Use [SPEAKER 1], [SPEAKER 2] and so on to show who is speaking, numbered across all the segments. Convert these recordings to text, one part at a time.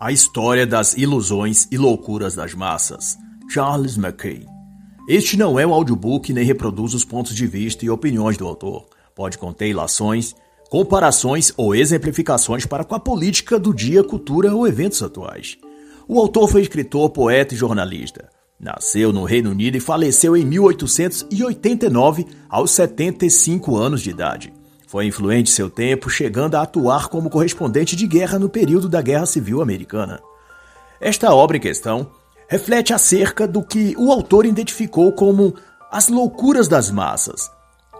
[SPEAKER 1] A história das ilusões e loucuras das massas. Charles Mackay. Este não é um audiobook nem reproduz os pontos de vista e opiniões do autor. Pode conter ilações, comparações ou exemplificações para com a política do dia, cultura ou eventos atuais. O autor foi escritor, poeta e jornalista. Nasceu no Reino Unido e faleceu em 1889 aos 75 anos de idade. Foi influente seu tempo, chegando a atuar como correspondente de guerra no período da Guerra Civil Americana. Esta obra em questão reflete acerca do que o autor identificou como as loucuras das massas,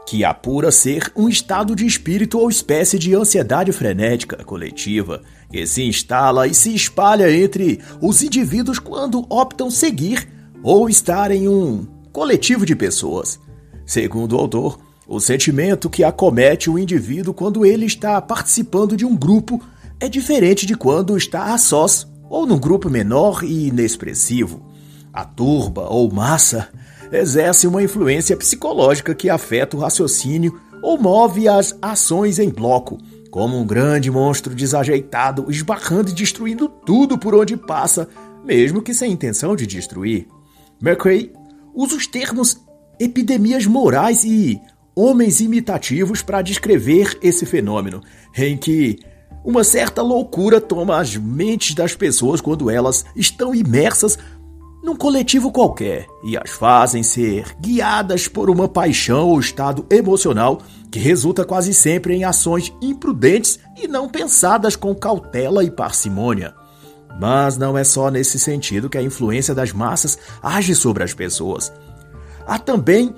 [SPEAKER 1] que apura ser um estado de espírito ou espécie de ansiedade frenética coletiva que se instala e se espalha entre os indivíduos quando optam seguir ou estar em um coletivo de pessoas. Segundo o autor, o sentimento que acomete o indivíduo quando ele está participando de um grupo é diferente de quando está a sós ou num grupo menor e inexpressivo. A turba ou massa exerce uma influência psicológica que afeta o raciocínio ou move as ações em bloco, como um grande monstro desajeitado esbarrando e destruindo tudo por onde passa, mesmo que sem intenção de destruir. Mercury usa os termos epidemias morais e homens imitativos para descrever esse fenômeno, em que uma certa loucura toma as mentes das pessoas quando elas estão imersas num coletivo qualquer e as fazem ser guiadas por uma paixão ou estado emocional que resulta quase sempre em ações imprudentes e não pensadas com cautela e parcimônia. Mas não é só nesse sentido que a influência das massas age sobre as pessoas. Há também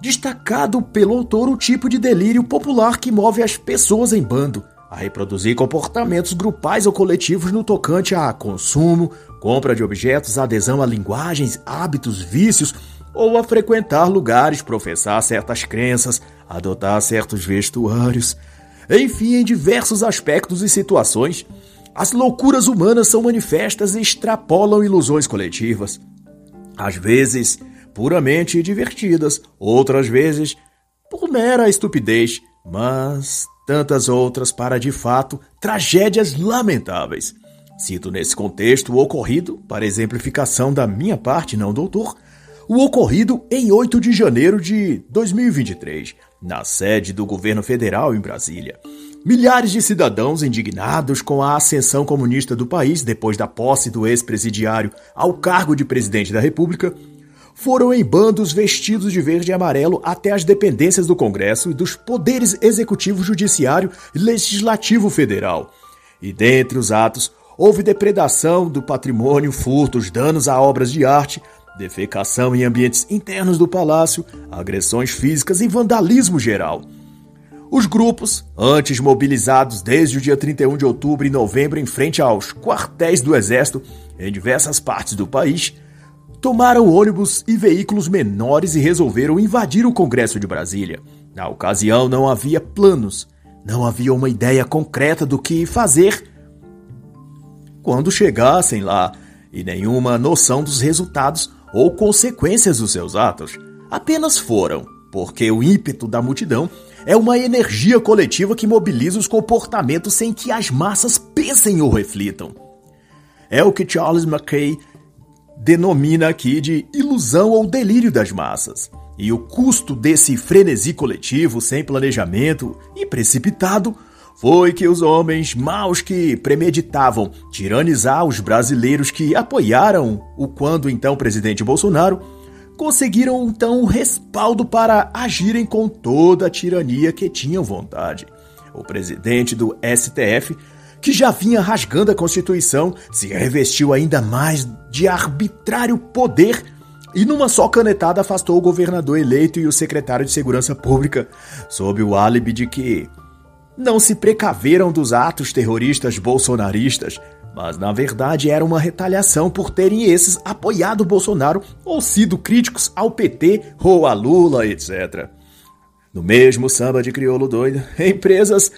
[SPEAKER 1] destacado pelo autor o tipo de delírio popular que move as pessoas em bando a reproduzir comportamentos grupais ou coletivos no tocante a consumo, compra de objetos, adesão a linguagens, hábitos, vícios ou a frequentar lugares, professar certas crenças, adotar certos vestuários. Enfim, em diversos aspectos e situações, as loucuras humanas são manifestas e extrapolam ilusões coletivas. Às vezes, puramente divertidas, outras vezes por mera estupidez, mas tantas outras para de fato tragédias lamentáveis. Cito nesse contexto o ocorrido, para exemplificação da minha parte, não doutor, o ocorrido em 8 de janeiro de 2023, na sede do governo federal em Brasília. Milhares de cidadãos indignados com a ascensão comunista do país depois da posse do ex-presidiário ao cargo de presidente da República foram em bandos vestidos de verde e amarelo até as dependências do Congresso e dos poderes executivo, judiciário e legislativo federal. E dentre os atos, houve depredação do patrimônio, furtos, danos a obras de arte, defecação em ambientes internos do palácio, agressões físicas e vandalismo geral. Os grupos, antes mobilizados desde o dia 31 de outubro e novembro em frente aos quartéis do Exército em diversas partes do país, tomaram ônibus e veículos menores e resolveram invadir o Congresso de Brasília. Na ocasião, não havia planos, não havia uma ideia concreta do que fazer quando chegassem lá e nenhuma noção dos resultados ou consequências dos seus atos. Apenas foram, porque o ímpeto da multidão é uma energia coletiva que mobiliza os comportamentos sem que as massas pensem ou reflitam. É o que Charles Mackay denomina aqui de ilusão ou delírio das massas. E o custo desse frenesi coletivo sem planejamento e precipitado foi que os homens maus que premeditavam tiranizar os brasileiros que apoiaram o quando então presidente Bolsonaro conseguiram então o respaldo para agirem com toda a tirania que tinham vontade. O presidente do STF que já vinha rasgando a Constituição, se revestiu ainda mais de arbitrário poder e numa só canetada afastou o governador eleito e o secretário de Segurança Pública, sob o álibi de que não se precaveram dos atos terroristas bolsonaristas, mas na verdade era uma retaliação por terem esses apoiado Bolsonaro ou sido críticos ao PT ou a Lula, etc. No mesmo samba de crioulo doido, empresas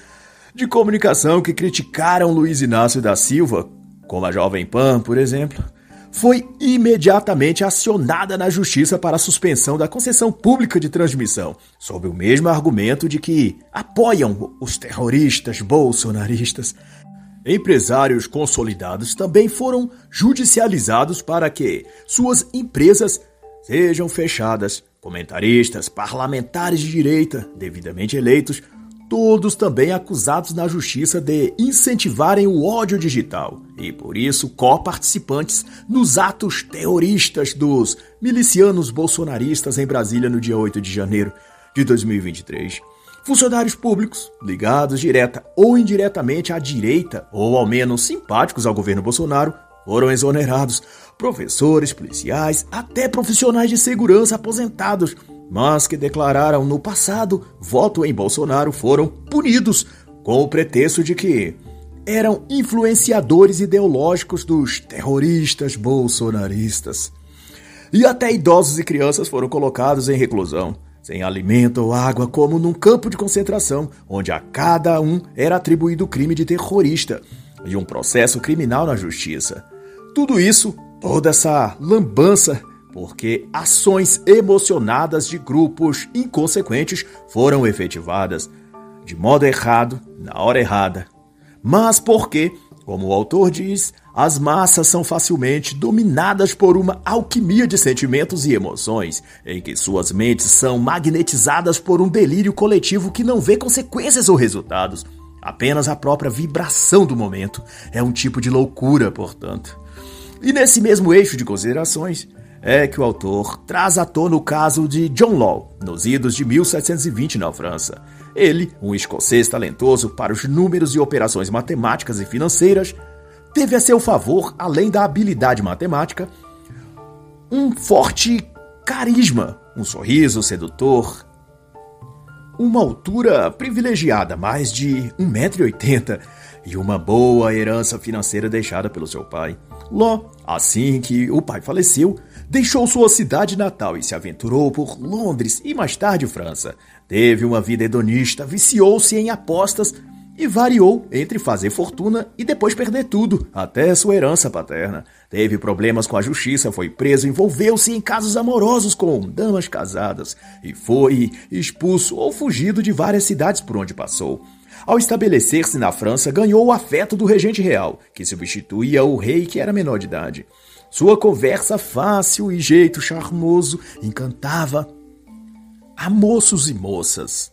[SPEAKER 1] de comunicação que criticaram Luiz Inácio da Silva, como a Jovem Pan, por exemplo, foi imediatamente acionada na justiça para a suspensão da concessão pública de transmissão, sob o mesmo argumento de que apoiam os terroristas bolsonaristas. Empresários consolidados também foram judicializados para que suas empresas sejam fechadas. Comentaristas, parlamentares de direita, devidamente eleitos, todos também acusados na justiça de incentivarem o ódio digital e, por isso, co-participantes nos atos terroristas dos milicianos bolsonaristas em Brasília no dia 8 de janeiro de 2023. Funcionários públicos, ligados direta ou indiretamente à direita, ou ao menos simpáticos ao governo Bolsonaro, foram exonerados. Professores, policiais, até profissionais de segurança aposentados mas que declararam no passado voto em Bolsonaro foram punidos com o pretexto de que eram influenciadores ideológicos dos terroristas bolsonaristas. E até idosos e crianças foram colocados em reclusão, sem alimento ou água, como num campo de concentração, onde a cada um era atribuído o crime de terrorista e um processo criminal na justiça. Tudo isso, toda essa lambança porque ações emocionadas de grupos inconsequentes foram efetivadas de modo errado, na hora errada. Mas porque, como o autor diz, as massas são facilmente dominadas por uma alquimia de sentimentos e emoções, em que suas mentes são magnetizadas por um delírio coletivo que não vê consequências ou resultados. Apenas a própria vibração do momento é um tipo de loucura, portanto. E nesse mesmo eixo de considerações, é que o autor traz à tona o caso de John Law, nos idos de 1720 na França. Ele, um escocês talentoso para os números e operações matemáticas e financeiras, teve a seu favor, além da habilidade matemática, um forte carisma, um sorriso sedutor, uma altura privilegiada, mais de 1,80m, e uma boa herança financeira deixada pelo seu pai. Ló, assim que o pai faleceu, deixou sua cidade natal e se aventurou por Londres e mais tarde França. Teve uma vida hedonista, viciou-se em apostas e variou entre fazer fortuna e depois perder tudo, até sua herança paterna. Teve problemas com a justiça, foi preso, envolveu-se em casos amorosos com damas casadas e foi expulso ou fugido de várias cidades por onde passou. Ao estabelecer-se na França, ganhou o afeto do regente real, que substituía o rei que era menor de idade. Sua conversa fácil e jeito charmoso encantava a moços e moças.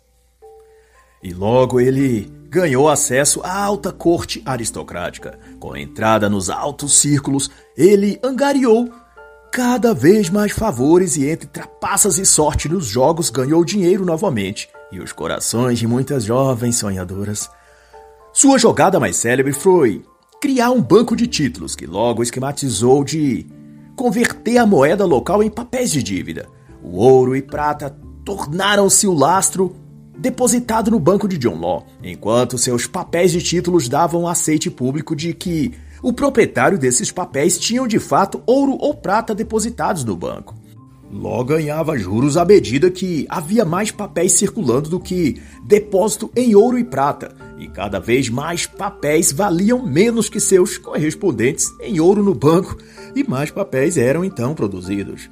[SPEAKER 1] E logo ele ganhou acesso à alta corte aristocrática. Com entrada nos altos círculos, ele angariou cada vez mais favores e entre trapaças e sorte nos jogos ganhou dinheiro novamente e os corações de muitas jovens sonhadoras. Sua jogada mais célebre foi criar um banco de títulos que logo esquematizou de converter a moeda local em papéis de dívida. O ouro e prata tornaram-se o lastro depositado no banco de John Law, enquanto seus papéis de títulos davam aceite público de que o proprietário desses papéis tinham de fato ouro ou prata depositados no banco. Ló ganhava juros à medida que havia mais papéis circulando do que depósito em ouro e prata, e cada vez mais papéis valiam menos que seus correspondentes em ouro no banco, e mais papéis eram então produzidos.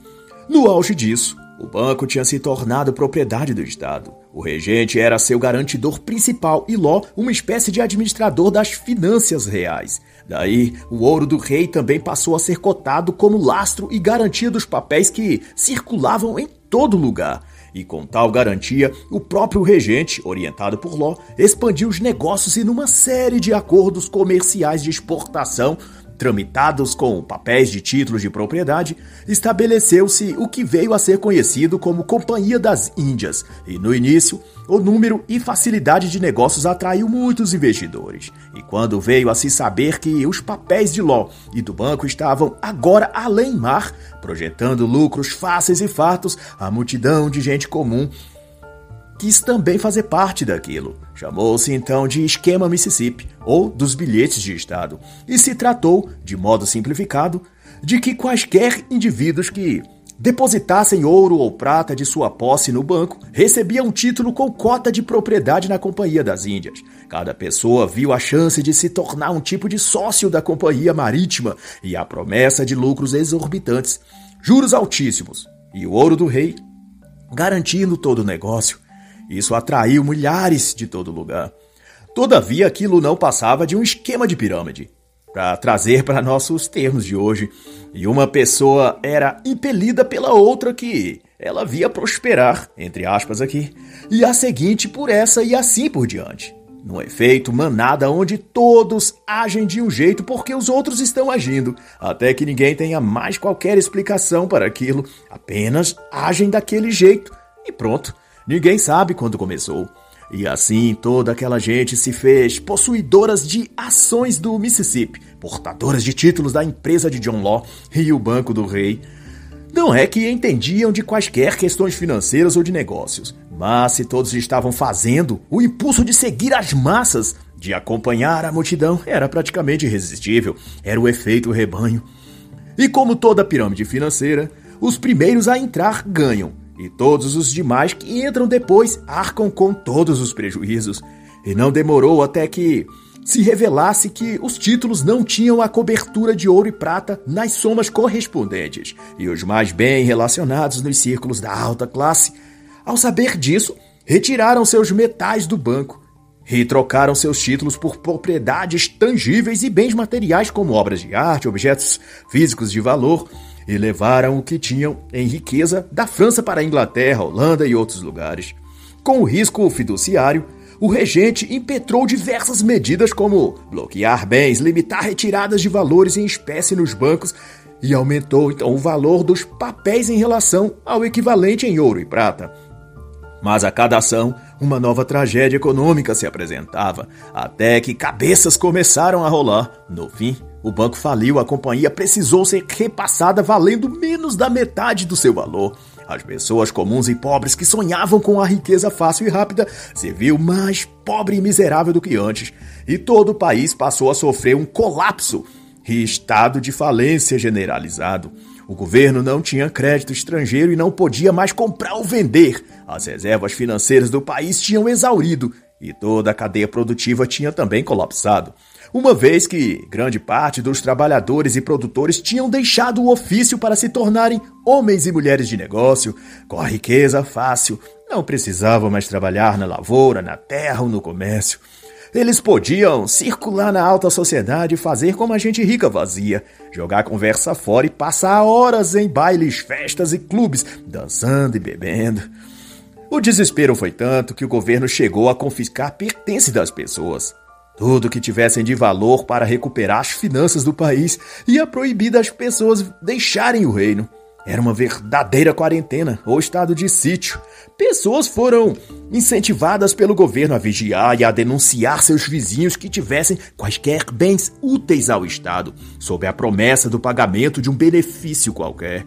[SPEAKER 1] No auge disso, o banco tinha se tornado propriedade do Estado. O regente era seu garantidor principal e Ló uma espécie de administrador das finanças reais. Daí, o ouro do rei também passou a ser cotado como lastro e garantia dos papéis que circulavam em todo lugar. E com tal garantia, o próprio regente, orientado por Ló, expandiu os negócios e numa série de acordos comerciais de exportação tramitados com papéis de títulos de propriedade, estabeleceu-se o que veio a ser conhecido como Companhia das Índias, e no início, o número e facilidade de negócios atraiu muitos investidores. E quando veio a se saber que os papéis de Ló e do banco estavam agora além mar, projetando lucros fáceis e fartos, a multidão de gente comum quis também fazer parte daquilo. Chamou-se então de Esquema Mississippi, ou dos bilhetes de Estado, e se tratou, de modo simplificado, de que quaisquer indivíduos que depositassem ouro ou prata de sua posse no banco recebiam um título com cota de propriedade na Companhia das Índias. Cada pessoa viu a chance de se tornar um tipo de sócio da Companhia Marítima e a promessa de lucros exorbitantes, juros altíssimos e o ouro do rei garantindo todo o negócio. Isso atraiu milhares de todo lugar. Todavia, aquilo não passava de um esquema de pirâmide. Para trazer para nossos termos de hoje, e uma pessoa era impelida pela outra que ela via prosperar, entre aspas aqui, e a seguinte por essa e assim por diante. No efeito, manada onde todos agem de um jeito porque os outros estão agindo, até que ninguém tenha mais qualquer explicação para aquilo, apenas agem daquele jeito e pronto. Ninguém sabe quando começou. E assim toda aquela gente se fez possuidoras de ações do Mississippi, portadoras de títulos da empresa de John Law e o Banco do Rei. Não é que entendiam de quaisquer questões financeiras ou de negócios, mas se todos estavam fazendo, o impulso de seguir as massas, de acompanhar a multidão, era praticamente irresistível. Era o efeito rebanho. E como toda pirâmide financeira, os primeiros a entrar ganham e todos os demais que entram depois arcam com todos os prejuízos. E não demorou até que se revelasse que os títulos não tinham a cobertura de ouro e prata nas somas correspondentes, e os mais bem relacionados nos círculos da alta classe, ao saber disso, retiraram seus metais do banco e trocaram seus títulos por propriedades tangíveis e bens materiais como obras de arte, objetos físicos de valor e levaram o que tinham em riqueza da França para a Inglaterra, Holanda e outros lugares. Com o risco fiduciário, o regente impetrou diversas medidas como bloquear bens, limitar retiradas de valores em espécie nos bancos e aumentou então o valor dos papéis em relação ao equivalente em ouro e prata. Mas a cada ação, uma nova tragédia econômica se apresentava, até que cabeças começaram a rolar. No fim, o banco faliu, a companhia precisou ser repassada valendo menos da metade do seu valor. As pessoas comuns e pobres que sonhavam com a riqueza fácil e rápida se viu mais pobre e miserável do que antes, e todo o país passou a sofrer um colapso e estado de falência generalizado. O governo não tinha crédito estrangeiro e não podia mais comprar ou vender. As reservas financeiras do país tinham exaurido e toda a cadeia produtiva tinha também colapsado uma vez que grande parte dos trabalhadores e produtores tinham deixado o ofício para se tornarem homens e mulheres de negócio, com a riqueza fácil, não precisavam mais trabalhar na lavoura, na terra ou no comércio. Eles podiam circular na alta sociedade e fazer como a gente rica vazia, jogar conversa fora e passar horas em bailes, festas e clubes, dançando e bebendo. O desespero foi tanto que o governo chegou a confiscar pertences das pessoas. Tudo que tivessem de valor para recuperar as finanças do país ia proibir das pessoas deixarem o reino. Era uma verdadeira quarentena ou estado de sítio. Pessoas foram incentivadas pelo governo a vigiar e a denunciar seus vizinhos que tivessem quaisquer bens úteis ao Estado, sob a promessa do pagamento de um benefício qualquer.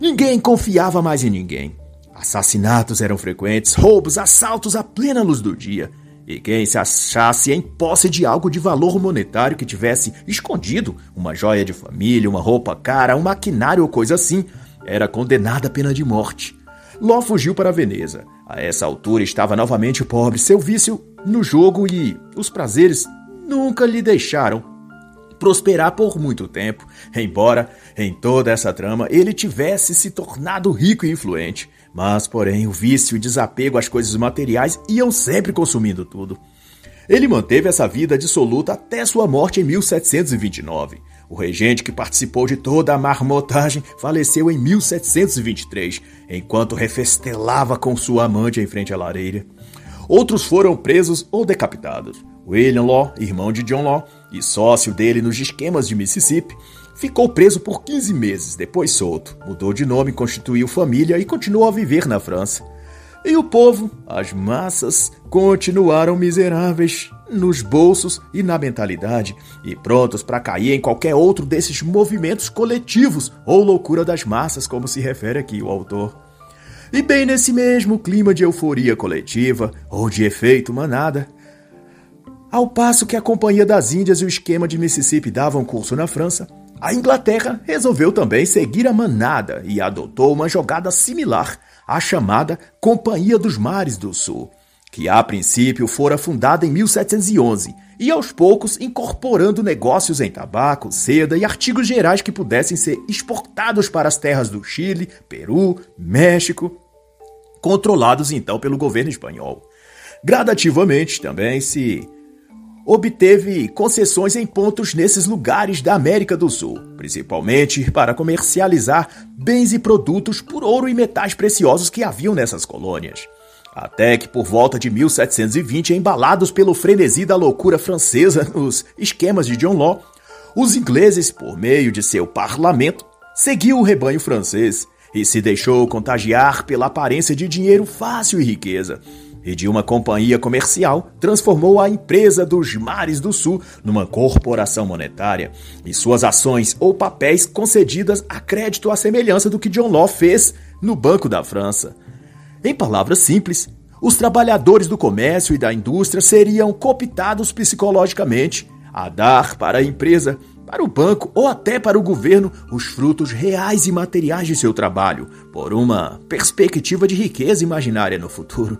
[SPEAKER 1] Ninguém confiava mais em ninguém. Assassinatos eram frequentes, roubos, assaltos à plena luz do dia. E quem se achasse em posse de algo de valor monetário que tivesse escondido, uma joia de família, uma roupa cara, um maquinário ou coisa assim, era condenada à pena de morte. Ló fugiu para Veneza. A essa altura estava novamente pobre, seu vício no jogo e os prazeres nunca lhe deixaram prosperar por muito tempo, embora em toda essa trama ele tivesse se tornado rico e influente. Mas, porém, o vício e o desapego às coisas materiais iam sempre consumindo tudo. Ele manteve essa vida dissoluta até sua morte em 1729. O regente que participou de toda a marmotagem faleceu em 1723, enquanto refestelava com sua amante em frente à lareira. Outros foram presos ou decapitados. William Law, irmão de John Law e sócio dele nos esquemas de Mississippi, Ficou preso por 15 meses, depois solto. Mudou de nome, constituiu família e continuou a viver na França. E o povo, as massas, continuaram miseráveis nos bolsos e na mentalidade, e prontos para cair em qualquer outro desses movimentos coletivos ou loucura das massas, como se refere aqui o autor. E bem nesse mesmo clima de euforia coletiva ou de efeito manada, ao passo que a Companhia das Índias e o esquema de Mississippi davam curso na França, a Inglaterra resolveu também seguir a manada e adotou uma jogada similar à chamada Companhia dos Mares do Sul, que a princípio fora fundada em 1711 e aos poucos incorporando negócios em tabaco, seda e artigos gerais que pudessem ser exportados para as terras do Chile, Peru, México, controlados então pelo governo espanhol. Gradativamente também se obteve concessões em pontos nesses lugares da América do Sul, principalmente para comercializar bens e produtos por ouro e metais preciosos que haviam nessas colônias. Até que por volta de 1720, embalados pelo frenesi da loucura francesa nos esquemas de John Law, os ingleses, por meio de seu parlamento, seguiu o rebanho francês e se deixou contagiar pela aparência de dinheiro fácil e riqueza, e de uma companhia comercial transformou a empresa dos mares do sul numa corporação monetária e suas ações ou papéis concedidas a crédito à semelhança do que John Law fez no Banco da França. Em palavras simples, os trabalhadores do comércio e da indústria seriam cooptados psicologicamente a dar para a empresa para o banco ou até para o governo os frutos reais e materiais de seu trabalho, por uma perspectiva de riqueza imaginária no futuro.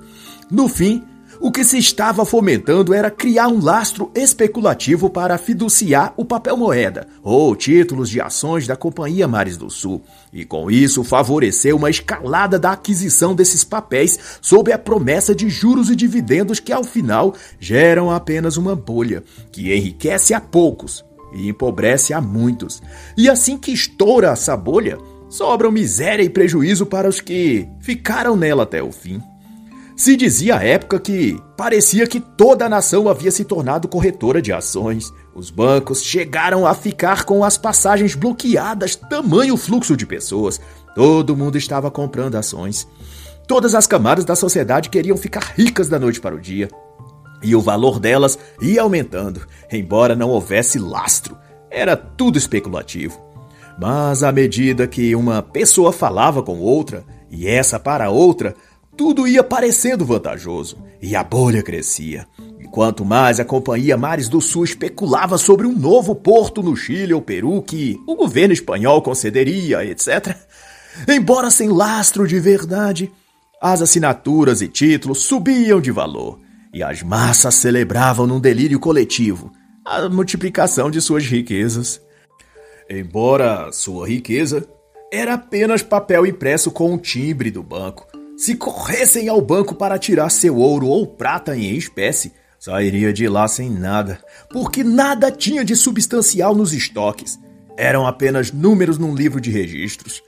[SPEAKER 1] No fim, o que se estava fomentando era criar um lastro especulativo para fiduciar o papel moeda ou títulos de ações da Companhia Mares do Sul, e com isso favorecer uma escalada da aquisição desses papéis sob a promessa de juros e dividendos que ao final geram apenas uma bolha que enriquece a poucos e empobrece a muitos. E assim que estoura essa bolha, sobram miséria e prejuízo para os que ficaram nela até o fim. Se dizia à época que parecia que toda a nação havia se tornado corretora de ações. Os bancos chegaram a ficar com as passagens bloqueadas, tamanho fluxo de pessoas. Todo mundo estava comprando ações. Todas as camadas da sociedade queriam ficar ricas da noite para o dia. E o valor delas ia aumentando, embora não houvesse lastro. Era tudo especulativo. Mas à medida que uma pessoa falava com outra, e essa para outra, tudo ia parecendo vantajoso e a bolha crescia. E quanto mais a Companhia Mares do Sul especulava sobre um novo porto no Chile ou Peru que o governo espanhol concederia, etc., embora sem lastro de verdade, as assinaturas e títulos subiam de valor e as massas celebravam num delírio coletivo a multiplicação de suas riquezas. Embora sua riqueza era apenas papel impresso com o timbre do banco, se corressem ao banco para tirar seu ouro ou prata em espécie, sairia de lá sem nada, porque nada tinha de substancial nos estoques. Eram apenas números num livro de registros.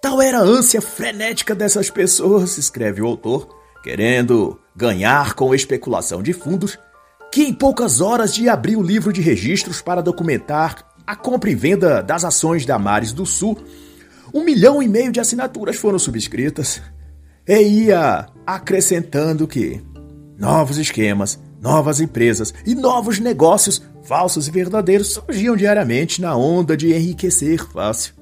[SPEAKER 1] Tal era a ânsia frenética dessas pessoas, escreve o autor, querendo ganhar com especulação de fundos, que em poucas horas de abrir o livro de registros para documentar a compra e venda das ações da Mares do Sul, um milhão e meio de assinaturas foram subscritas e ia acrescentando que novos esquemas, novas empresas e novos negócios falsos e verdadeiros surgiam diariamente na onda de enriquecer fácil.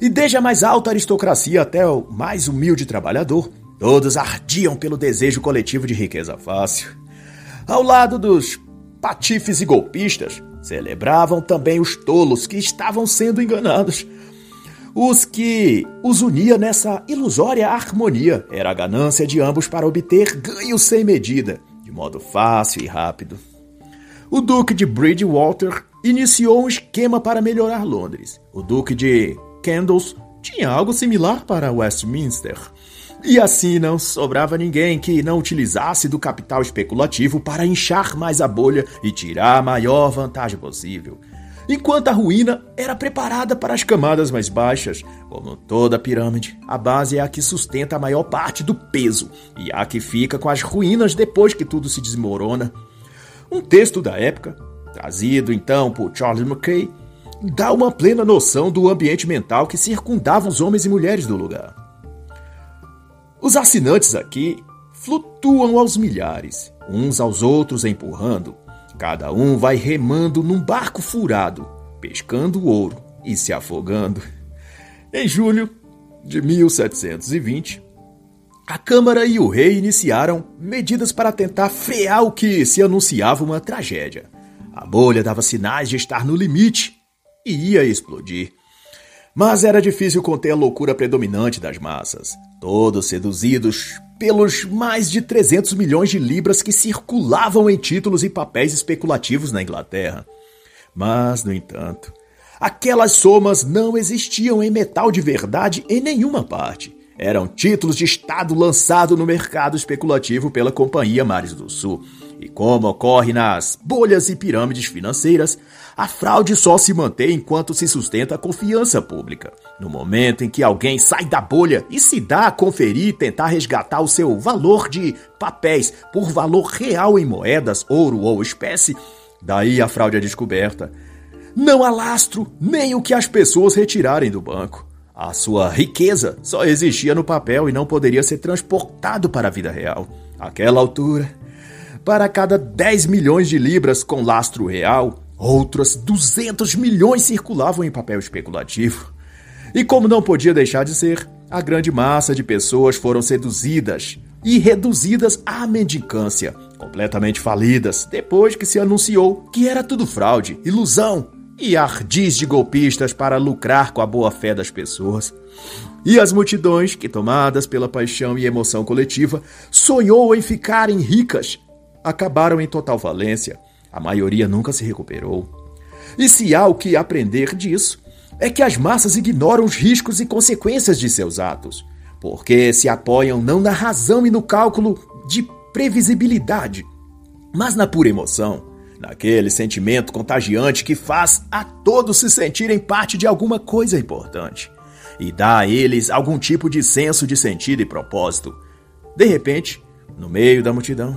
[SPEAKER 1] E desde a mais alta aristocracia até o mais humilde trabalhador, todos ardiam pelo desejo coletivo de riqueza fácil. Ao lado dos patifes e golpistas, celebravam também os tolos que estavam sendo enganados os que os unia nessa ilusória harmonia era a ganância de ambos para obter ganhos sem medida, de modo fácil e rápido. O Duque de Bridgewater iniciou um esquema para melhorar Londres. O Duque de Candles tinha algo similar para Westminster. E assim não sobrava ninguém que não utilizasse do capital especulativo para inchar mais a bolha e tirar a maior vantagem possível enquanto a ruína era preparada para as camadas mais baixas. Como toda pirâmide, a base é a que sustenta a maior parte do peso e a que fica com as ruínas depois que tudo se desmorona. Um texto da época, trazido então por Charles Mackay, dá uma plena noção do ambiente mental que circundava os homens e mulheres do lugar. Os assinantes aqui flutuam aos milhares, uns aos outros empurrando, Cada um vai remando num barco furado, pescando ouro e se afogando. Em julho de 1720, a Câmara e o rei iniciaram medidas para tentar frear o que se anunciava uma tragédia. A bolha dava sinais de estar no limite e ia explodir. Mas era difícil conter a loucura predominante das massas, todos seduzidos pelos mais de 300 milhões de libras que circulavam em títulos e papéis especulativos na Inglaterra. Mas, no entanto, aquelas somas não existiam em metal de verdade em nenhuma parte. Eram títulos de Estado lançados no mercado especulativo pela Companhia Mares do Sul. E como ocorre nas bolhas e pirâmides financeiras, a fraude só se mantém enquanto se sustenta a confiança pública. No momento em que alguém sai da bolha e se dá a conferir e tentar resgatar o seu valor de papéis por valor real em moedas, ouro ou espécie, daí a fraude é descoberta. Não há lastro nem o que as pessoas retirarem do banco. A sua riqueza só existia no papel e não poderia ser transportado para a vida real. Aquela altura, para cada 10 milhões de libras com lastro real, outras 200 milhões circulavam em papel especulativo. E como não podia deixar de ser, a grande massa de pessoas foram seduzidas e reduzidas à mendicância, completamente falidas, depois que se anunciou que era tudo fraude, ilusão e ardis de golpistas para lucrar com a boa-fé das pessoas. E as multidões, que tomadas pela paixão e emoção coletiva, sonhou em ficarem ricas, acabaram em total falência. A maioria nunca se recuperou. E se há o que aprender disso, é que as massas ignoram os riscos e consequências de seus atos, porque se apoiam não na razão e no cálculo de previsibilidade, mas na pura emoção, naquele sentimento contagiante que faz a todos se sentirem parte de alguma coisa importante e dá a eles algum tipo de senso de sentido e propósito. De repente, no meio da multidão,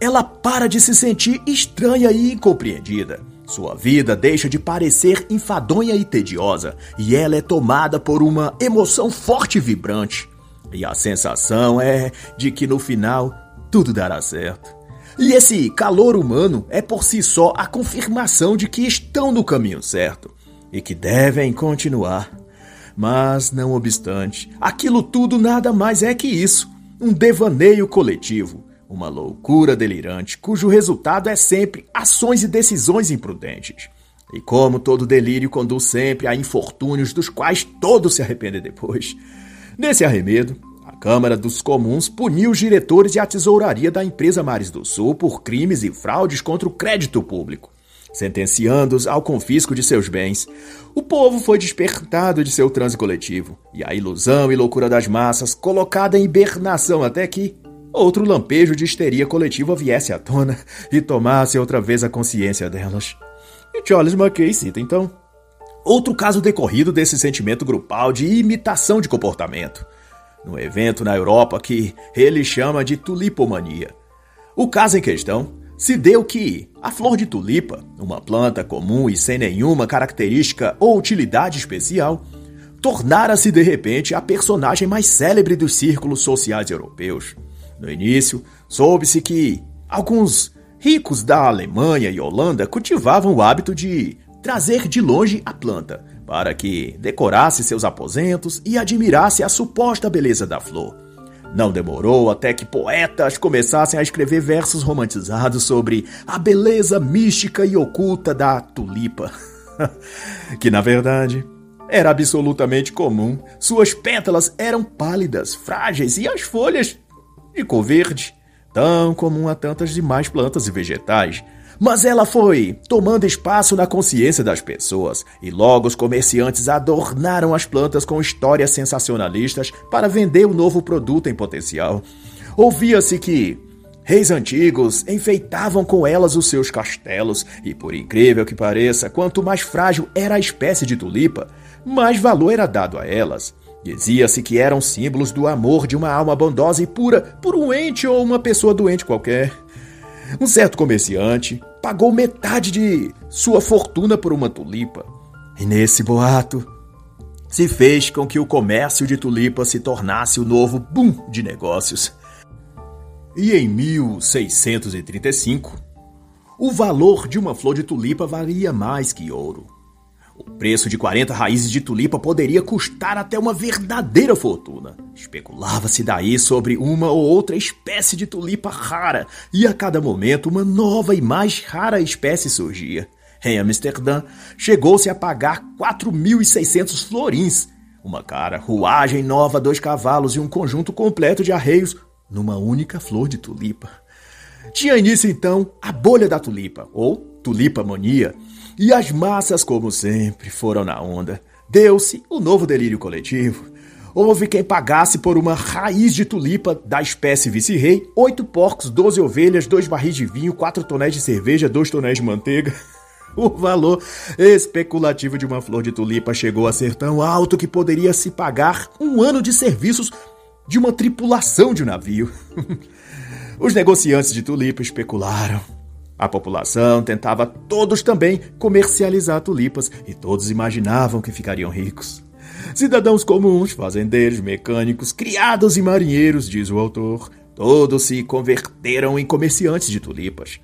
[SPEAKER 1] ela para de se sentir estranha e incompreendida. Sua vida deixa de parecer enfadonha e tediosa, e ela é tomada por uma emoção forte e vibrante. E a sensação é de que no final tudo dará certo. E esse calor humano é por si só a confirmação de que estão no caminho certo e que devem continuar. Mas, não obstante, aquilo tudo nada mais é que isso: um devaneio coletivo uma loucura delirante, cujo resultado é sempre ações e decisões imprudentes. E como todo delírio conduz sempre a infortúnios dos quais todos se arrependem depois. Nesse arremedo, a Câmara dos Comuns puniu os diretores e a tesouraria da empresa Mares do Sul por crimes e fraudes contra o crédito público, sentenciando-os ao confisco de seus bens. O povo foi despertado de seu transe coletivo, e a ilusão e loucura das massas colocada em hibernação até que, outro lampejo de histeria coletiva viesse à tona e tomasse outra vez a consciência delas. E Charles Mackay cita então outro caso decorrido desse sentimento grupal de imitação de comportamento, num evento na Europa que ele chama de tulipomania. O caso em questão se deu que a flor de tulipa, uma planta comum e sem nenhuma característica ou utilidade especial, tornara-se de repente a personagem mais célebre dos círculos sociais europeus. No início, soube-se que alguns ricos da Alemanha e Holanda cultivavam o hábito de trazer de longe a planta, para que decorasse seus aposentos e admirasse a suposta beleza da flor. Não demorou até que poetas começassem a escrever versos romantizados sobre a beleza mística e oculta da tulipa. que, na verdade, era absolutamente comum. Suas pétalas eram pálidas, frágeis e as folhas cor verde, tão comum a tantas demais plantas e vegetais. Mas ela foi tomando espaço na consciência das pessoas, e logo os comerciantes adornaram as plantas com histórias sensacionalistas para vender o novo produto em potencial. Ouvia-se que reis antigos enfeitavam com elas os seus castelos, e por incrível que pareça, quanto mais frágil era a espécie de tulipa, mais valor era dado a elas. Dizia-se que eram símbolos do amor de uma alma bondosa e pura por um ente ou uma pessoa doente qualquer. Um certo comerciante pagou metade de sua fortuna por uma tulipa. E nesse boato, se fez com que o comércio de tulipas se tornasse o novo boom de negócios. E em 1635, o valor de uma flor de tulipa valia mais que ouro. O preço de 40 raízes de tulipa poderia custar até uma verdadeira fortuna. Especulava-se daí sobre uma ou outra espécie de tulipa rara, e a cada momento uma nova e mais rara espécie surgia. Em Amsterdã, chegou-se a pagar 4.600 florins, uma cara, ruagem nova, dois cavalos e um conjunto completo de arreios numa única flor de tulipa. Tinha início então a bolha da tulipa, ou tulipa mania, e as massas, como sempre, foram na onda. Deu-se o novo delírio coletivo. Houve quem pagasse por uma raiz de tulipa da espécie vice-rei, oito porcos, doze ovelhas, dois barris de vinho, quatro tonéis de cerveja, dois tonéis de manteiga. O valor especulativo de uma flor de tulipa chegou a ser tão alto que poderia se pagar um ano de serviços de uma tripulação de um navio. Os negociantes de tulipa especularam. A população tentava todos também comercializar tulipas e todos imaginavam que ficariam ricos. Cidadãos comuns, fazendeiros, mecânicos, criados e marinheiros, diz o autor, todos se converteram em comerciantes de tulipas.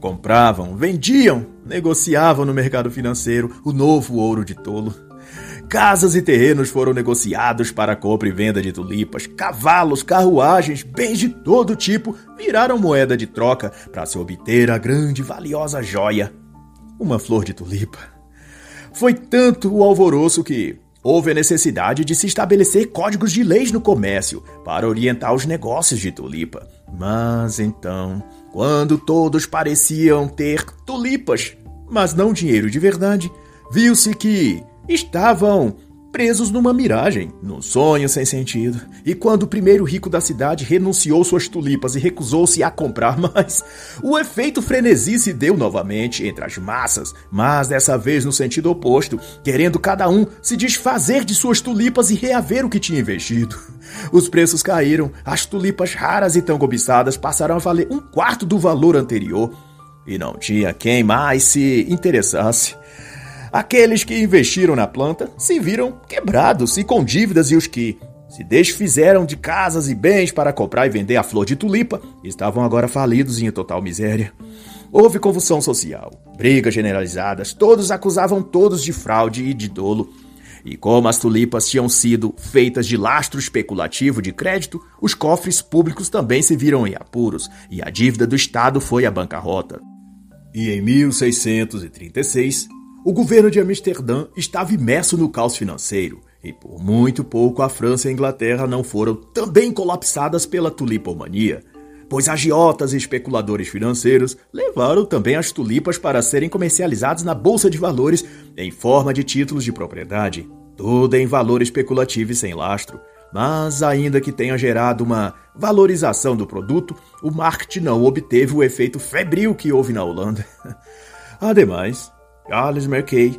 [SPEAKER 1] Compravam, vendiam, negociavam no mercado financeiro o novo ouro de tolo. Casas e terrenos foram negociados para compra e venda de tulipas. Cavalos, carruagens, bens de todo tipo viraram moeda de troca para se obter a grande e valiosa joia, uma flor de tulipa. Foi tanto o alvoroço que houve a necessidade de se estabelecer códigos de leis no comércio para orientar os negócios de tulipa. Mas então, quando todos pareciam ter tulipas, mas não dinheiro de verdade, viu-se que estavam presos numa miragem, num sonho sem sentido. E quando o primeiro rico da cidade renunciou suas tulipas e recusou-se a comprar mais, o efeito frenesi se deu novamente entre as massas, mas dessa vez no sentido oposto, querendo cada um se desfazer de suas tulipas e reaver o que tinha investido. Os preços caíram, as tulipas raras e tão cobiçadas passaram a valer um quarto do valor anterior. E não tinha quem mais se interessasse. Aqueles que investiram na planta se viram quebrados e com dívidas, e os que se desfizeram de casas e bens para comprar e vender a flor de tulipa estavam agora falidos em total miséria. Houve convulsão social, brigas generalizadas, todos acusavam todos de fraude e de dolo. E como as tulipas tinham sido feitas de lastro especulativo de crédito, os cofres públicos também se viram em apuros e a dívida do Estado foi à bancarrota. E em 1636, o governo de Amsterdã estava imerso no caos financeiro, e por muito pouco a França e a Inglaterra não foram também colapsadas pela tulipomania, pois agiotas e especuladores financeiros levaram também as tulipas para serem comercializadas na bolsa de valores em forma de títulos de propriedade, tudo em valor especulativo e sem lastro. Mas, ainda que tenha gerado uma valorização do produto, o marketing não obteve o efeito febril que houve na Holanda. Ademais, Charles Mackay,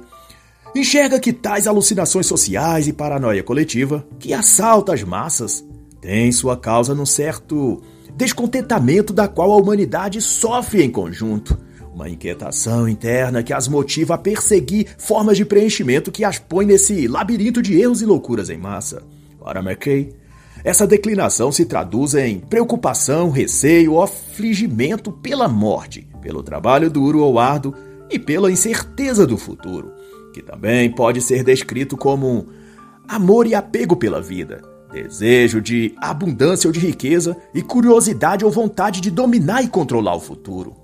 [SPEAKER 1] enxerga que tais alucinações sociais e paranoia coletiva, que assalta as massas, têm sua causa num certo descontentamento da qual a humanidade sofre em conjunto. Uma inquietação interna que as motiva a perseguir formas de preenchimento que as põe nesse labirinto de erros e loucuras em massa. Para Mackay, essa declinação se traduz em preocupação, receio, afligimento pela morte, pelo trabalho duro ou árduo e pela incerteza do futuro, que também pode ser descrito como amor e apego pela vida, desejo de abundância ou de riqueza e curiosidade ou vontade de dominar e controlar o futuro.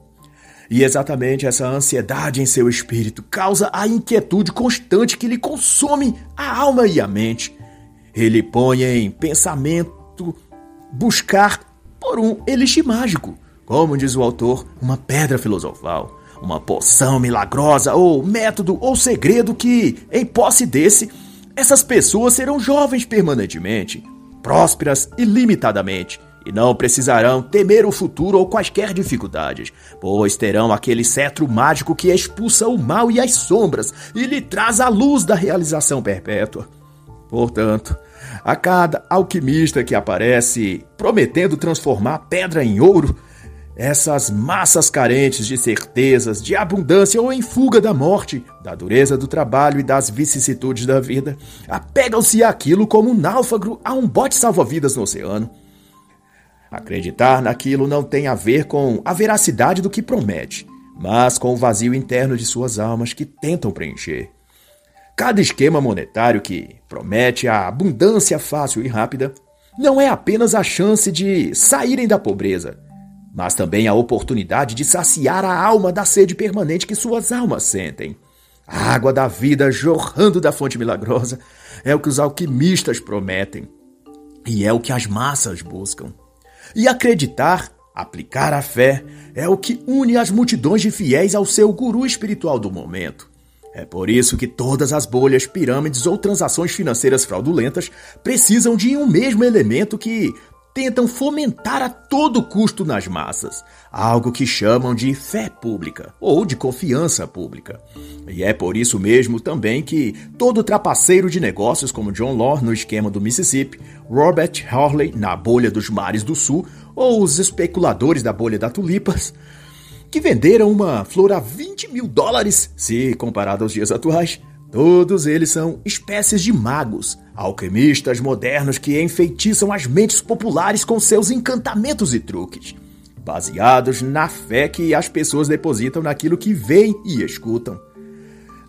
[SPEAKER 1] E exatamente essa ansiedade em seu espírito causa a inquietude constante que lhe consome a alma e a mente. Ele põe em pensamento buscar por um elixir mágico, como diz o autor, uma pedra filosofal uma poção milagrosa ou método ou segredo que, em posse desse, essas pessoas serão jovens permanentemente, prósperas ilimitadamente, e não precisarão temer o futuro ou quaisquer dificuldades, pois terão aquele cetro mágico que expulsa o mal e as sombras e lhe traz a luz da realização perpétua. Portanto, a cada alquimista que aparece prometendo transformar pedra em ouro, essas massas carentes de certezas, de abundância ou em fuga da morte, da dureza do trabalho e das vicissitudes da vida, apegam-se àquilo como um náufrago a um bote salva-vidas no oceano. Acreditar naquilo não tem a ver com a veracidade do que promete, mas com o vazio interno de suas almas que tentam preencher. Cada esquema monetário que promete a abundância fácil e rápida não é apenas a chance de saírem da pobreza mas também a oportunidade de saciar a alma da sede permanente que suas almas sentem. A água da vida jorrando da fonte milagrosa é o que os alquimistas prometem e é o que as massas buscam. E acreditar, aplicar a fé, é o que une as multidões de fiéis ao seu guru espiritual do momento. É por isso que todas as bolhas, pirâmides ou transações financeiras fraudulentas precisam de um mesmo elemento que tentam fomentar a todo custo nas massas, algo que chamam de fé pública ou de confiança pública. E é por isso mesmo também que todo trapaceiro de negócios como John Law no esquema do Mississippi, Robert Hawley na bolha dos mares do sul ou os especuladores da bolha da tulipas, que venderam uma flor a 20 mil dólares, se comparado aos dias atuais, Todos eles são espécies de magos, alquimistas modernos que enfeitiçam as mentes populares com seus encantamentos e truques, baseados na fé que as pessoas depositam naquilo que veem e escutam.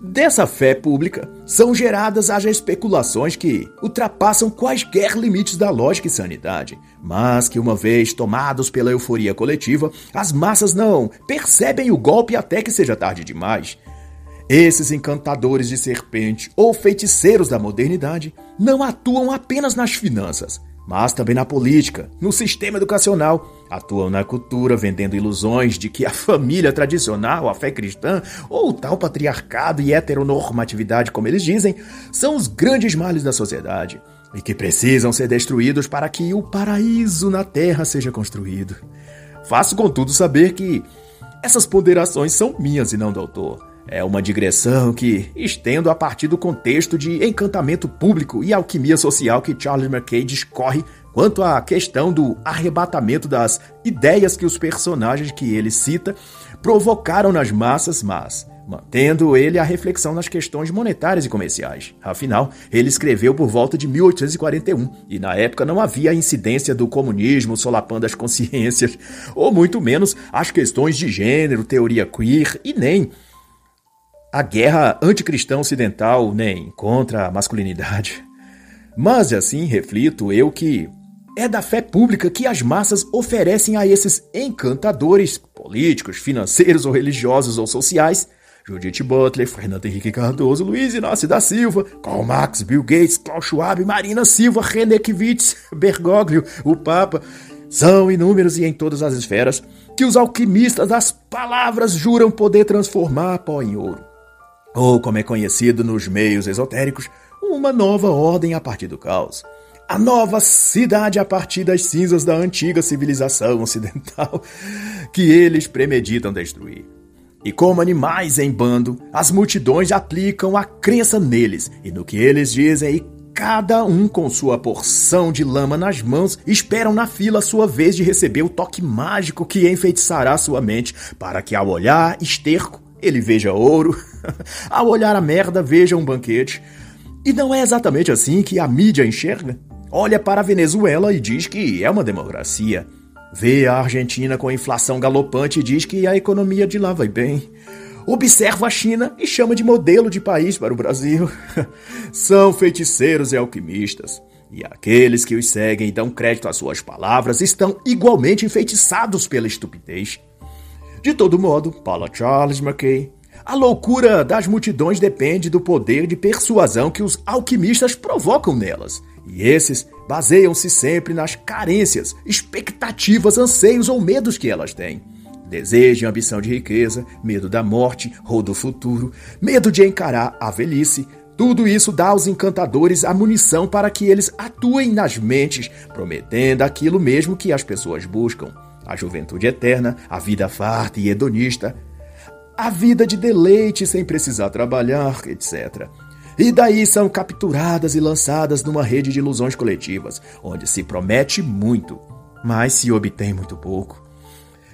[SPEAKER 1] Dessa fé pública são geradas as especulações que ultrapassam quaisquer limites da lógica e sanidade, mas que, uma vez tomados pela euforia coletiva, as massas não percebem o golpe até que seja tarde demais esses encantadores de serpente ou feiticeiros da modernidade não atuam apenas nas finanças, mas também na política, no sistema educacional. Atuam na cultura, vendendo ilusões de que a família tradicional, a fé cristã, ou o tal patriarcado e heteronormatividade, como eles dizem, são os grandes males da sociedade e que precisam ser destruídos para que o paraíso na terra seja construído. Faço, contudo, saber que essas ponderações são minhas e não do autor. É uma digressão que estendo a partir do contexto de encantamento público e alquimia social que Charles McKay discorre quanto à questão do arrebatamento das ideias que os personagens que ele cita provocaram nas massas, mas mantendo ele a reflexão nas questões monetárias e comerciais. Afinal, ele escreveu por volta de 1841 e na época não havia a incidência do comunismo solapando as consciências, ou muito menos as questões de gênero, teoria queer e nem a guerra anticristã ocidental nem contra a masculinidade. Mas assim reflito eu que é da fé pública que as massas oferecem a esses encantadores políticos, financeiros ou religiosos ou sociais. Judith Butler, Fernando Henrique Cardoso, Luiz Inácio da Silva, Karl Marx, Bill Gates, Klaus Schwab, Marina Silva, René Kivitz, Bergoglio, o Papa. São inúmeros e em todas as esferas que os alquimistas das palavras juram poder transformar pó em ouro ou como é conhecido nos meios esotéricos, uma nova ordem a partir do caos. A nova cidade a partir das cinzas da antiga civilização ocidental que eles premeditam destruir. E como animais em bando, as multidões aplicam a crença neles e no que eles dizem, e cada um com sua porção de lama nas mãos esperam na fila a sua vez de receber o toque mágico que enfeitiçará sua mente para que, ao olhar esterco, ele veja ouro, ao olhar a merda, veja um banquete. E não é exatamente assim que a mídia enxerga. Olha para a Venezuela e diz que é uma democracia. Vê a Argentina com inflação galopante e diz que a economia de lá vai bem. Observa a China e chama de modelo de país para o Brasil. São feiticeiros e alquimistas. E aqueles que os seguem e dão crédito às suas palavras estão igualmente enfeitiçados pela estupidez. De todo modo, Paula Charles McKay, a loucura das multidões depende do poder de persuasão que os alquimistas provocam nelas. E esses baseiam-se sempre nas carências, expectativas, anseios ou medos que elas têm. Desejo e ambição de riqueza, medo da morte ou do futuro, medo de encarar a velhice, tudo isso dá aos encantadores a munição para que eles atuem nas mentes, prometendo aquilo mesmo que as pessoas buscam a juventude eterna, a vida farta e hedonista, a vida de deleite sem precisar trabalhar, etc. E daí são capturadas e lançadas numa rede de ilusões coletivas, onde se promete muito, mas se obtém muito pouco.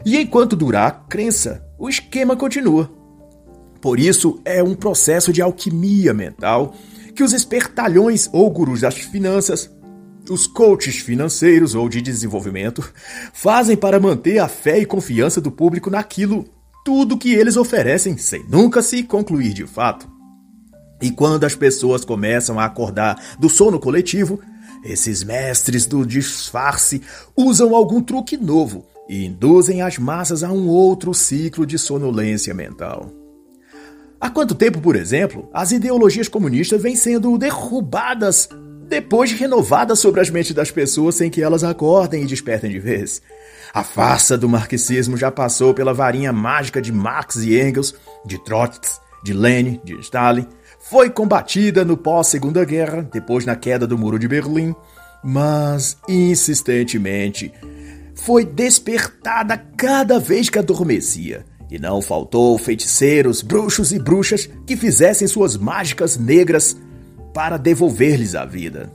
[SPEAKER 1] E enquanto durar a crença, o esquema continua. Por isso, é um processo de alquimia mental que os espertalhões ou gurus das finanças os coaches financeiros ou de desenvolvimento fazem para manter a fé e confiança do público naquilo tudo que eles oferecem sem nunca se concluir de fato. E quando as pessoas começam a acordar do sono coletivo, esses mestres do disfarce usam algum truque novo e induzem as massas a um outro ciclo de sonolência mental. Há quanto tempo, por exemplo, as ideologias comunistas vêm sendo derrubadas depois renovada sobre as mentes das pessoas sem que elas acordem e despertem de vez. A farsa do marxismo já passou pela varinha mágica de Marx e Engels, de Trotsky de Lenin, de Stalin, foi combatida no pós-Segunda Guerra, depois na queda do Muro de Berlim, mas insistentemente foi despertada cada vez que adormecia. E não faltou feiticeiros, bruxos e bruxas que fizessem suas mágicas negras para devolver-lhes a vida.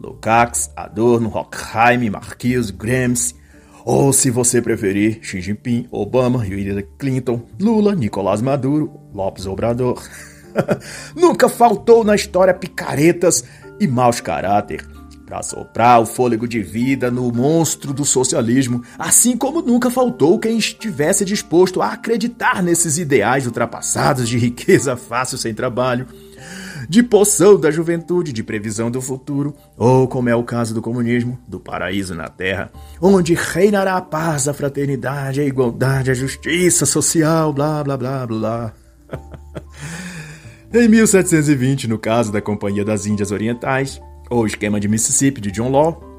[SPEAKER 1] Lukács, Adorno, Horkheim, Marquise, Gramsci, ou se você preferir, Xi Jinping, Obama, Hillary Clinton, Lula, Nicolás Maduro, Lopes Obrador. Nunca faltou na história picaretas e maus caráter para soprar o fôlego de vida no monstro do socialismo, assim como nunca faltou quem estivesse disposto a acreditar nesses ideais ultrapassados de riqueza fácil sem trabalho, de poção da juventude, de previsão do futuro, ou como é o caso do comunismo, do paraíso na terra, onde reinará a paz, a fraternidade, a igualdade, a justiça social, blá blá blá blá. em 1720, no caso da Companhia das Índias Orientais, ou esquema de Mississippi de John Law,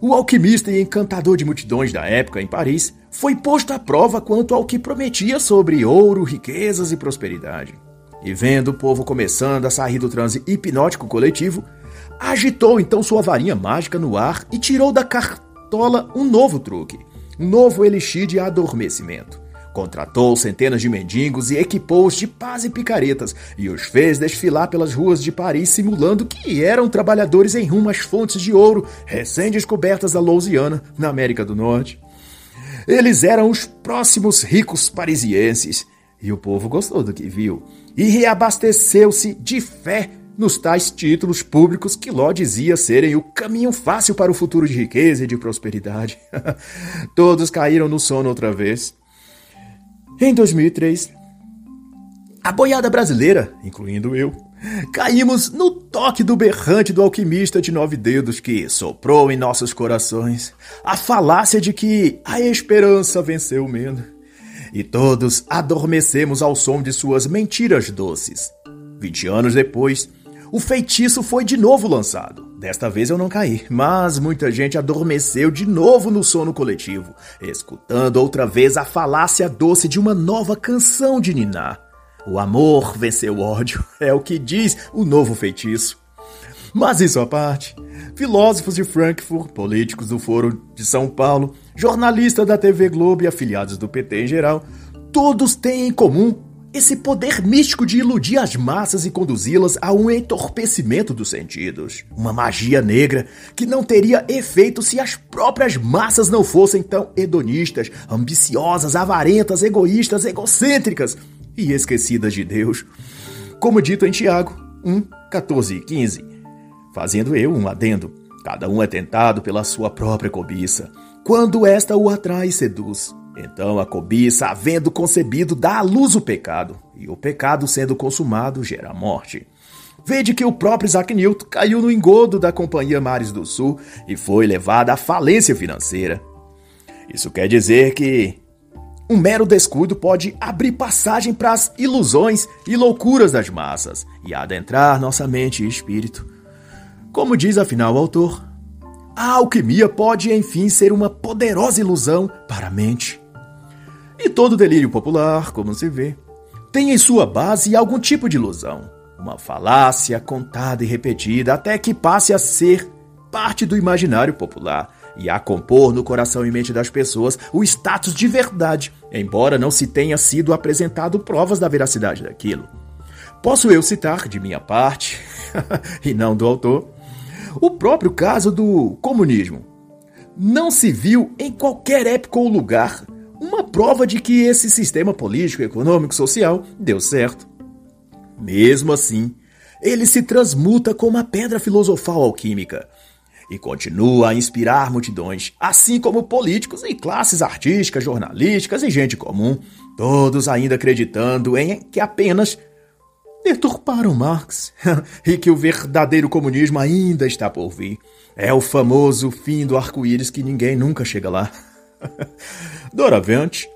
[SPEAKER 1] o alquimista e encantador de multidões da época em Paris foi posto à prova quanto ao que prometia sobre ouro, riquezas e prosperidade. E vendo o povo começando a sair do transe hipnótico coletivo, agitou então sua varinha mágica no ar e tirou da cartola um novo truque, um novo elixir de adormecimento. Contratou centenas de mendigos e equipou-os de paz e picaretas, e os fez desfilar pelas ruas de Paris simulando que eram trabalhadores em rumo às fontes de ouro recém-descobertas da Louisiana, na América do Norte. Eles eram os próximos ricos parisienses, e o povo gostou do que viu, e reabasteceu-se de fé nos tais títulos públicos que Ló dizia serem o caminho fácil para o futuro de riqueza e de prosperidade. Todos caíram no sono outra vez em 2003, a boiada brasileira, incluindo eu, caímos no toque do berrante do alquimista de nove dedos que soprou em nossos corações a falácia de que a esperança venceu o medo. E todos adormecemos ao som de suas mentiras doces. Vinte anos depois, o feitiço foi de novo lançado. Desta vez eu não caí, mas muita gente adormeceu de novo no sono coletivo, escutando outra vez a falácia doce de uma nova canção de Niná. O amor venceu o ódio, é o que diz o novo feitiço. Mas isso à parte, filósofos de Frankfurt, políticos do Foro de São Paulo, jornalistas da TV Globo e afiliados do PT em geral, todos têm em comum esse poder místico de iludir as massas e conduzi-las a um entorpecimento dos sentidos. Uma magia negra que não teria efeito se as próprias massas não fossem tão hedonistas, ambiciosas, avarentas, egoístas, egocêntricas e esquecidas de Deus. Como dito em Tiago 1, 14 e 15. Fazendo eu um adendo. Cada um é tentado pela sua própria cobiça, quando esta o atrai e seduz. Então a cobiça, havendo concebido, dá à luz o pecado, e o pecado, sendo consumado, gera a morte. Vede que o próprio Isaac Newton caiu no engodo da Companhia Mares do Sul e foi levado à falência financeira. Isso quer dizer que um mero descuido pode abrir passagem para as ilusões e loucuras das massas e adentrar nossa mente e espírito. Como diz afinal o autor, a alquimia pode enfim ser uma poderosa ilusão para a mente. E todo delírio popular, como se vê, tem em sua base algum tipo de ilusão, uma falácia contada e repetida até que passe a ser parte do imaginário popular e a compor no coração e mente das pessoas o status de verdade, embora não se tenha sido apresentado provas da veracidade daquilo. Posso eu citar, de minha parte, e não do autor, o próprio caso do comunismo. Não se viu em qualquer época ou lugar uma prova de que esse sistema político, econômico, social deu certo. Mesmo assim, ele se transmuta como a pedra filosofal alquímica e continua a inspirar multidões, assim como políticos e classes artísticas, jornalísticas e gente comum, todos ainda acreditando em que apenas deturparam Marx e que o verdadeiro comunismo ainda está por vir. É o famoso fim do arco-íris que ninguém nunca chega lá. Doravante,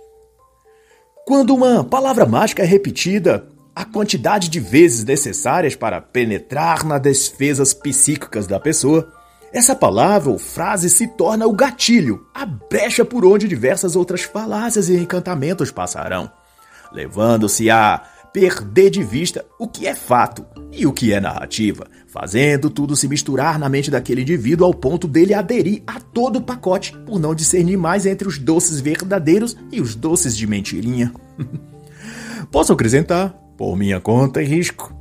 [SPEAKER 1] quando uma palavra mágica é repetida a quantidade de vezes necessárias para penetrar nas defesas psíquicas da pessoa, essa palavra ou frase se torna o gatilho, a brecha por onde diversas outras falácias e encantamentos passarão, levando-se a perder de vista o que é fato e o que é narrativa, fazendo tudo se misturar na mente daquele indivíduo ao ponto dele aderir a todo o pacote, por não discernir mais entre os doces verdadeiros e os doces de mentirinha. Posso acrescentar, por minha conta e risco,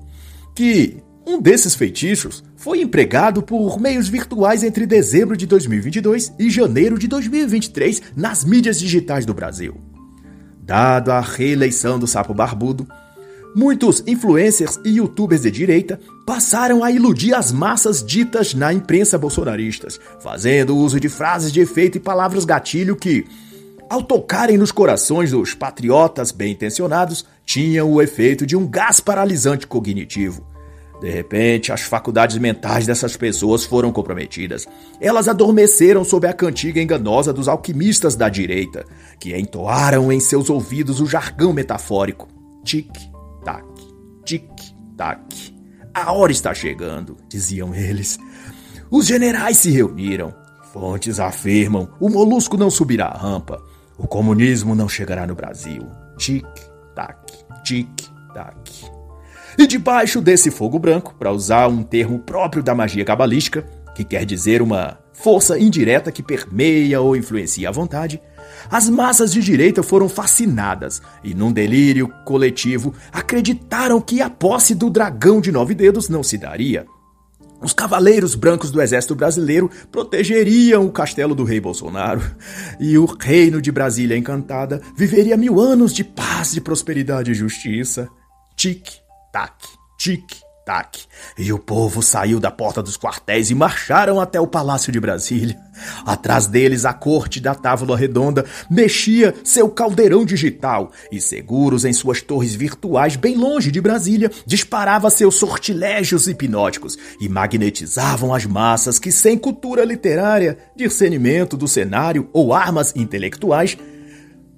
[SPEAKER 1] que um desses feitiços foi empregado por meios virtuais entre dezembro de 2022 e janeiro de 2023 nas mídias digitais do Brasil. Dado a reeleição do Sapo Barbudo, muitos influencers e youtubers de direita passaram a iludir as massas ditas na imprensa bolsonaristas, fazendo uso de frases de efeito e palavras gatilho que, ao tocarem nos corações dos patriotas bem intencionados, tinham o efeito de um gás paralisante cognitivo. De repente, as faculdades mentais dessas pessoas foram comprometidas. Elas adormeceram sob a cantiga enganosa dos alquimistas da direita, que entoaram em seus ouvidos o jargão metafórico: tac, tic-tac. A hora está chegando, diziam eles. Os generais se reuniram. Fontes afirmam: o molusco não subirá a rampa. O comunismo não chegará no Brasil. Tic-tac, tic-tac. E debaixo desse fogo branco, para usar um termo próprio da magia cabalística, que quer dizer uma força indireta que permeia ou influencia a vontade, as massas de direita foram fascinadas e, num delírio coletivo, acreditaram que a posse do dragão de nove dedos não se daria. Os cavaleiros brancos do exército brasileiro protegeriam o castelo do rei Bolsonaro e o reino de Brasília encantada viveria mil anos de paz, de prosperidade e justiça. Tic-tac, tic ataque. E o povo saiu da porta dos quartéis e marcharam até o Palácio de Brasília. Atrás deles, a corte da Távola Redonda mexia seu caldeirão digital e, seguros em suas torres virtuais bem longe de Brasília, disparava seus sortilégios hipnóticos e magnetizavam as massas que, sem cultura literária, discernimento do cenário ou armas intelectuais,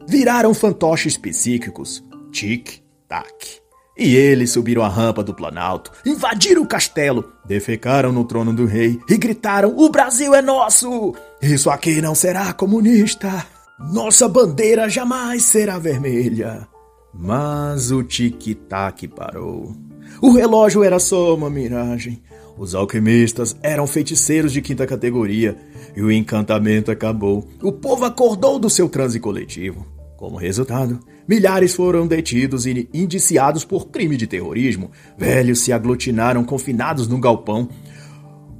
[SPEAKER 1] viraram fantoches psíquicos. Tic-tac. E eles subiram a rampa do Planalto, invadiram o castelo, defecaram no trono do rei e gritaram: O Brasil é nosso! Isso aqui não será comunista! Nossa bandeira jamais será vermelha! Mas o tic-tac parou. O relógio era só uma miragem. Os alquimistas eram feiticeiros de quinta categoria e o encantamento acabou. O povo acordou do seu transe coletivo. Como resultado, milhares foram detidos e indiciados por crime de terrorismo. Velhos se aglutinaram confinados num galpão.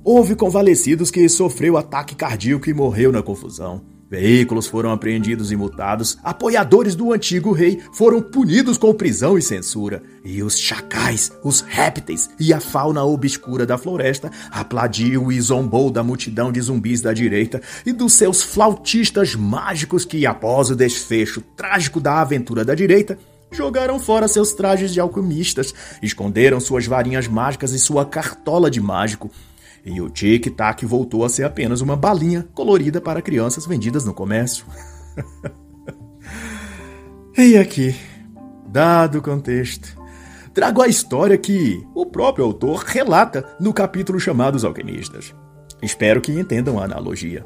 [SPEAKER 1] Houve convalescidos que sofreu ataque cardíaco e morreu na confusão. Veículos foram apreendidos e multados, apoiadores do antigo rei foram punidos com prisão e censura, e os chacais, os répteis e a fauna obscura da floresta aplaudiu e zombou da multidão de zumbis da direita e dos seus flautistas mágicos que, após o desfecho trágico da aventura da direita, jogaram fora seus trajes de alquimistas, esconderam suas varinhas mágicas e sua cartola de mágico e o tic-tac voltou a ser apenas uma balinha colorida para crianças vendidas no comércio. e aqui, dado o contexto, trago a história que o próprio autor relata no capítulo chamado Os Alquimistas. Espero que entendam a analogia.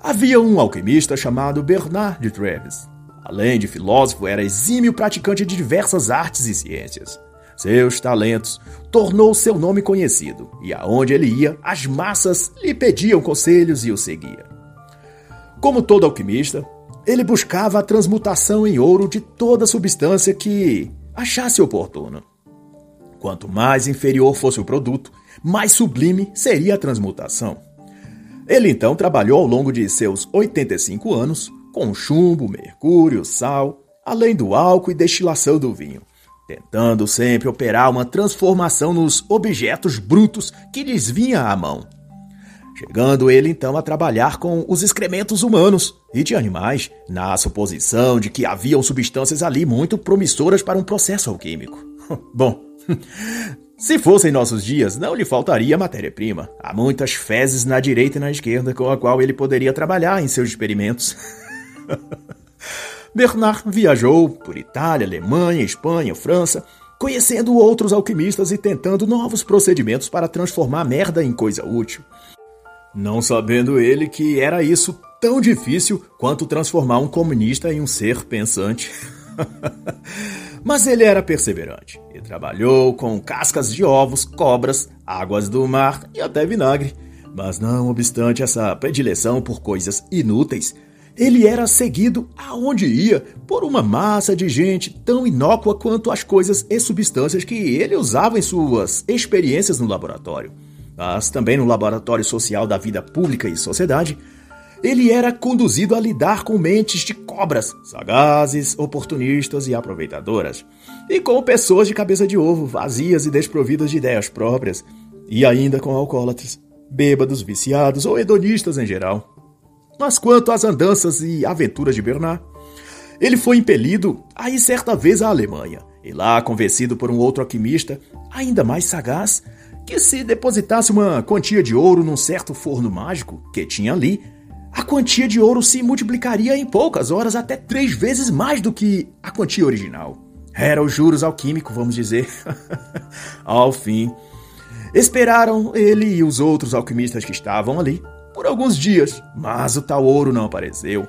[SPEAKER 1] Havia um alquimista chamado Bernard de Treves. Além de filósofo, era exímio praticante de diversas artes e ciências seus talentos, tornou seu nome conhecido, e aonde ele ia, as massas lhe pediam conselhos e o seguia. Como todo alquimista, ele buscava a transmutação em ouro de toda substância que achasse oportuno. Quanto mais inferior fosse o produto, mais sublime seria a transmutação. Ele então trabalhou ao longo de seus 85 anos com chumbo, mercúrio, sal, além do álcool e destilação do vinho, tentando sempre operar uma transformação nos objetos brutos que lhes vinha à mão. Chegando ele então a trabalhar com os excrementos humanos e de animais, na suposição de que haviam substâncias ali muito promissoras para um processo alquímico. Bom, se fossem nossos dias, não lhe faltaria matéria-prima. Há muitas fezes na direita e na esquerda com a qual ele poderia trabalhar em seus experimentos. Bernard viajou por Itália, Alemanha, Espanha, França, conhecendo outros alquimistas e tentando novos procedimentos para transformar merda em coisa útil. Não sabendo ele que era isso tão difícil quanto transformar um comunista em um ser pensante. Mas ele era perseverante e trabalhou com cascas de ovos, cobras, águas do mar e até vinagre. Mas não obstante essa predileção por coisas inúteis, ele era seguido aonde ia por uma massa de gente tão inócua quanto as coisas e substâncias que ele usava em suas experiências no laboratório. Mas também no laboratório social da vida pública e sociedade, ele era conduzido a lidar com mentes de cobras, sagazes, oportunistas e aproveitadoras, e com pessoas de cabeça de ovo, vazias e desprovidas de ideias próprias, e ainda com alcoólatras, bêbados, viciados ou hedonistas em geral. Mas quanto às andanças e aventuras de Bernard, ele foi impelido a ir certa vez à Alemanha, e lá, convencido por um outro alquimista, ainda mais sagaz, que se depositasse uma quantia de ouro num certo forno mágico que tinha ali, a quantia de ouro se multiplicaria em poucas horas até três vezes mais do que a quantia original. Era os juros alquímicos, vamos dizer. Ao fim, esperaram ele e os outros alquimistas que estavam ali por alguns dias, mas o tal ouro não apareceu.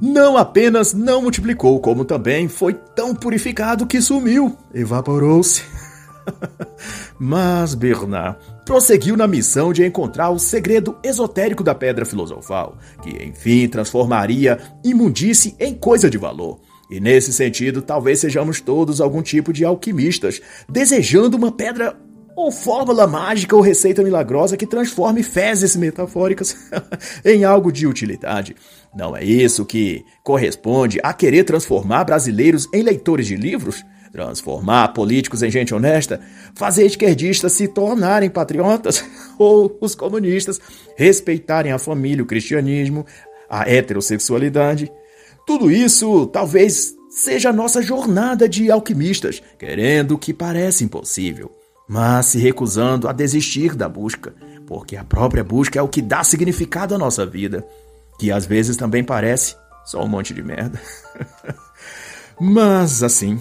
[SPEAKER 1] Não apenas não multiplicou, como também foi tão purificado que sumiu, evaporou-se. Mas Bernard prosseguiu na missão de encontrar o segredo esotérico da pedra filosofal, que enfim transformaria imundície em coisa de valor. E nesse sentido, talvez sejamos todos algum tipo de alquimistas, desejando uma pedra ou fórmula mágica ou receita milagrosa que transforme fezes metafóricas em algo de utilidade. Não é isso que corresponde a querer transformar brasileiros em leitores de livros? transformar políticos em gente honesta, fazer esquerdistas se tornarem patriotas, ou os comunistas respeitarem a família, o cristianismo, a heterossexualidade. Tudo isso talvez seja a nossa jornada de alquimistas, querendo o que parece impossível, mas se recusando a desistir da busca, porque a própria busca é o que dá significado à nossa vida, que às vezes também parece só um monte de merda. mas assim,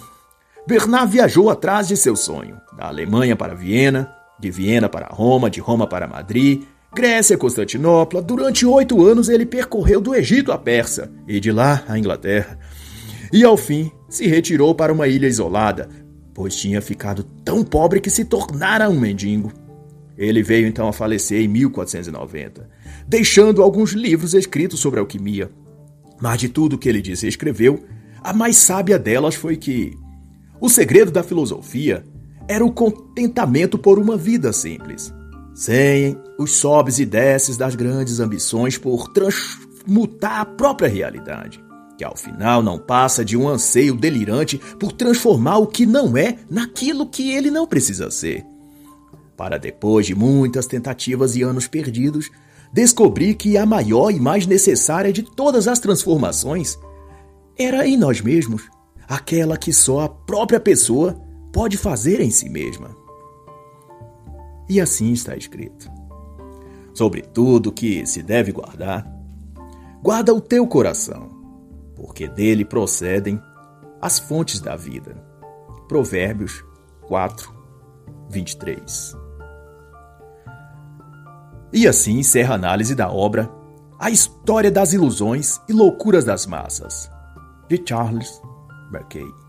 [SPEAKER 1] Bernard viajou atrás de seu sonho, da Alemanha para Viena, de Viena para Roma, de Roma para Madrid, Grécia, Constantinopla. Durante oito anos ele percorreu do Egito à Pérsia e de lá à Inglaterra. E ao fim se retirou para uma ilha isolada, pois tinha ficado tão pobre que se tornara um mendigo. Ele veio então a falecer em 1490, deixando alguns livros escritos sobre alquimia. Mas de tudo que ele disse e escreveu, a mais sábia delas foi que o segredo da filosofia era o contentamento por uma vida simples, sem os sobes e desces das grandes ambições por transmutar a própria realidade, que ao final não passa de um anseio delirante por transformar o que não é naquilo que ele não precisa ser. Para depois de muitas tentativas e anos perdidos, descobrir que a maior e mais necessária de todas as transformações era em nós mesmos aquela que só a própria pessoa pode fazer em si mesma. E assim está escrito. Sobre tudo que se deve guardar, guarda o teu coração, porque dele procedem as fontes da vida. Provérbios 4, 23. E assim encerra a análise da obra A História das Ilusões e Loucuras das Massas, de Charles McKay.